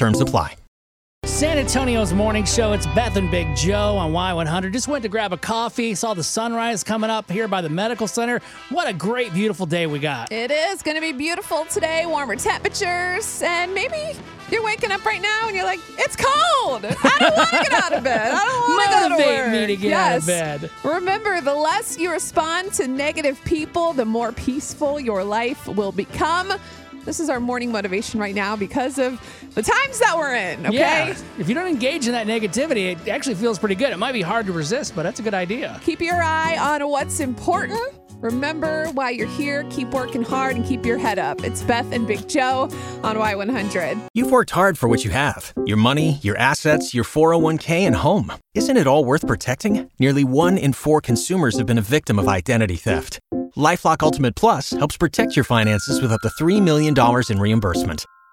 Terms apply. San Antonio's morning show. It's Beth and Big Joe on Y100. Just went to grab a coffee. Saw the sunrise coming up here by the medical center. What a great, beautiful day we got. It is going to be beautiful today, warmer temperatures, and maybe you're waking up right now and you're like, it's cold. I don't want to get out of bed. I don't want to go to work. me to get out of bed. Remember, the less you respond to negative people, the more peaceful your life will become. This is our morning motivation right now because of the times that we're in, okay? Yeah. If you don't engage in that negativity, it actually feels pretty good. It might be hard to resist, but that's a good idea. Keep your eye on what's important. Remember why you're here. Keep working hard and keep your head up. It's Beth and Big Joe on Y100. You've worked hard for what you have your money, your assets, your 401k, and home. Isn't it all worth protecting? Nearly one in four consumers have been a victim of identity theft. Lifelock Ultimate Plus helps protect your finances with up to $3 million in reimbursement.